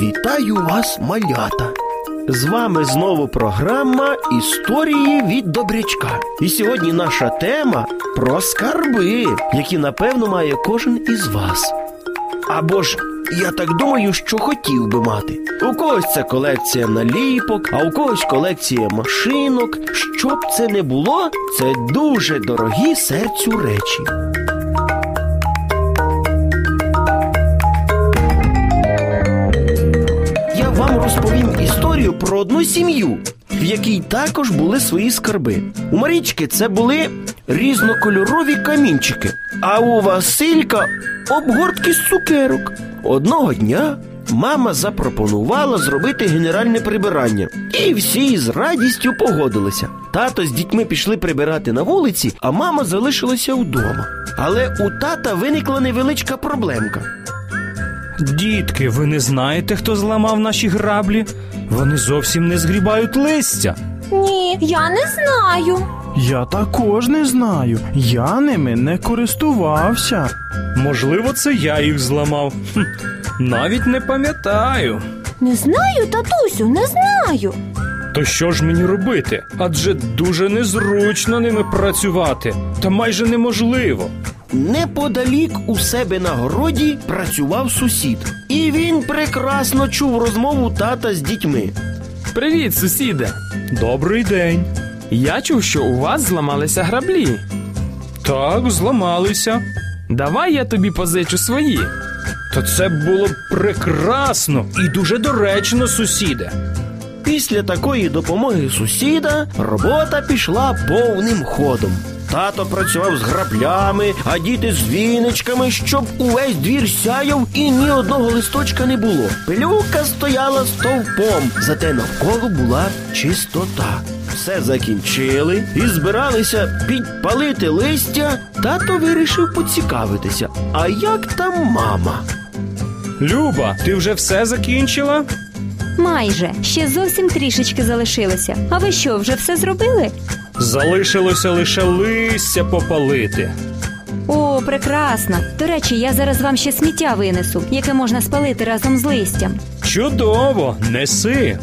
Вітаю вас, малята! З вами знову програма Історії від Добрячка. І сьогодні наша тема про скарби, які напевно має кожен із вас. Або ж я так думаю, що хотів би мати. У когось це колекція наліпок, а у когось колекція машинок. Щоб це не було, це дуже дорогі серцю речі. Про одну сім'ю, в якій також були свої скарби. У Марічки це були різнокольорові камінчики, а у Василька обгортки з цукерок. Одного дня мама запропонувала зробити генеральне прибирання, і всі з радістю погодилися. Тато з дітьми пішли прибирати на вулиці, а мама залишилася вдома. Але у тата виникла невеличка проблемка. Дітки, ви не знаєте, хто зламав наші граблі? Вони зовсім не згрібають листя. Ні, я не знаю. Я також не знаю. Я ними не користувався. Можливо, це я їх зламав. Хм, навіть не пам'ятаю. Не знаю, татусю, не знаю. То що ж мені робити? Адже дуже незручно ними працювати, та майже неможливо. Неподалік у себе на городі працював сусід, і він прекрасно чув розмову тата з дітьми. Привіт, сусіде! Добрий день. Я чув, що у вас зламалися граблі. Так, зламалися. Давай я тобі позичу свої. Та це було б прекрасно і дуже доречно, сусіде. Після такої допомоги сусіда робота пішла повним ходом. Тато працював з граблями, а діти з віничками, щоб увесь двір сяяв і ні одного листочка не було. Пилюка стояла стовпом, зате навколо була чистота. Все закінчили і збиралися підпалити листя. Тато вирішив поцікавитися. А як там мама? Люба, ти вже все закінчила? Майже ще зовсім трішечки залишилося. А ви що, вже все зробили? Залишилося лише листя попалити. О, прекрасно. До речі, я зараз вам ще сміття винесу, яке можна спалити разом з листям. Чудово, неси.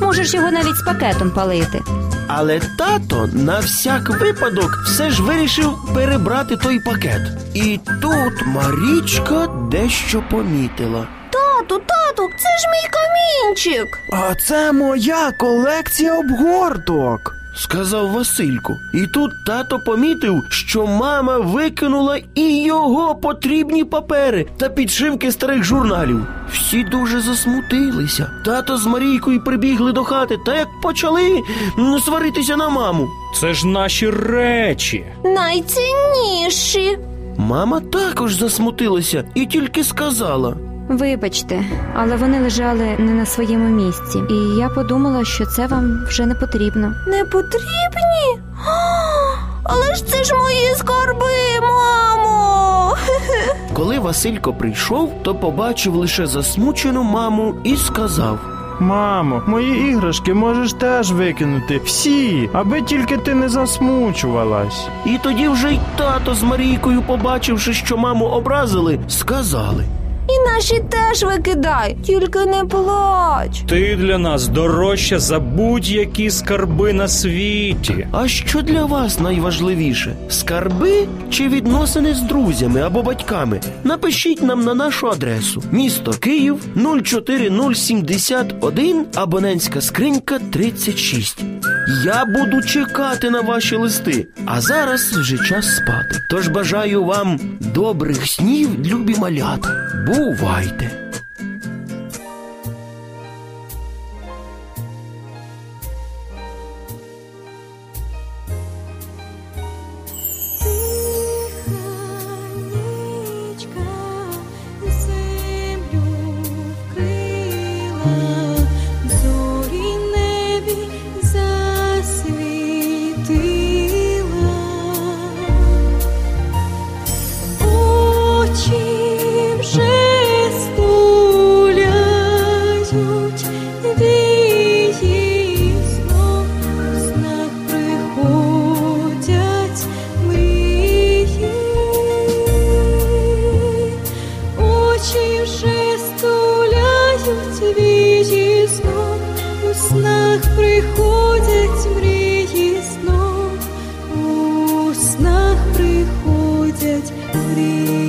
Можеш його навіть з пакетом палити. Але тато на всяк випадок все ж вирішив перебрати той пакет. І тут Марічка дещо помітила. Тату, це ж мій камінчик. А це моя колекція обгорток. Сказав Василько. І тут тато помітив, що мама викинула і його потрібні папери та підшивки старих журналів. Всі дуже засмутилися. Тато з Марійкою прибігли до хати та як почали сваритися на маму. Це ж наші речі. Найцінніші. Мама також засмутилася і тільки сказала. Вибачте, але вони лежали не на своєму місці, і я подумала, що це вам вже не потрібно. Не потрібні? Але ж це ж мої скарби, мамо. Коли Василько прийшов, то побачив лише засмучену маму і сказав. Мамо, мої іграшки можеш теж викинути. Всі, аби тільки ти не засмучувалась. І тоді вже й тато з Марійкою, побачивши, що маму образили, сказали. І наші теж викидай, тільки не плач. Ти для нас дорожча за будь-які скарби на світі. А що для вас найважливіше? Скарби чи відносини з друзями або батьками? Напишіть нам на нашу адресу: місто Київ 04071, абонентська скринька 36. Я буду чекати на ваші листи. А зараз вже час спати. Тож бажаю вам добрих снів, любі малята. Бувайте! Снах приходять мрії знов, у снах приходять мрії.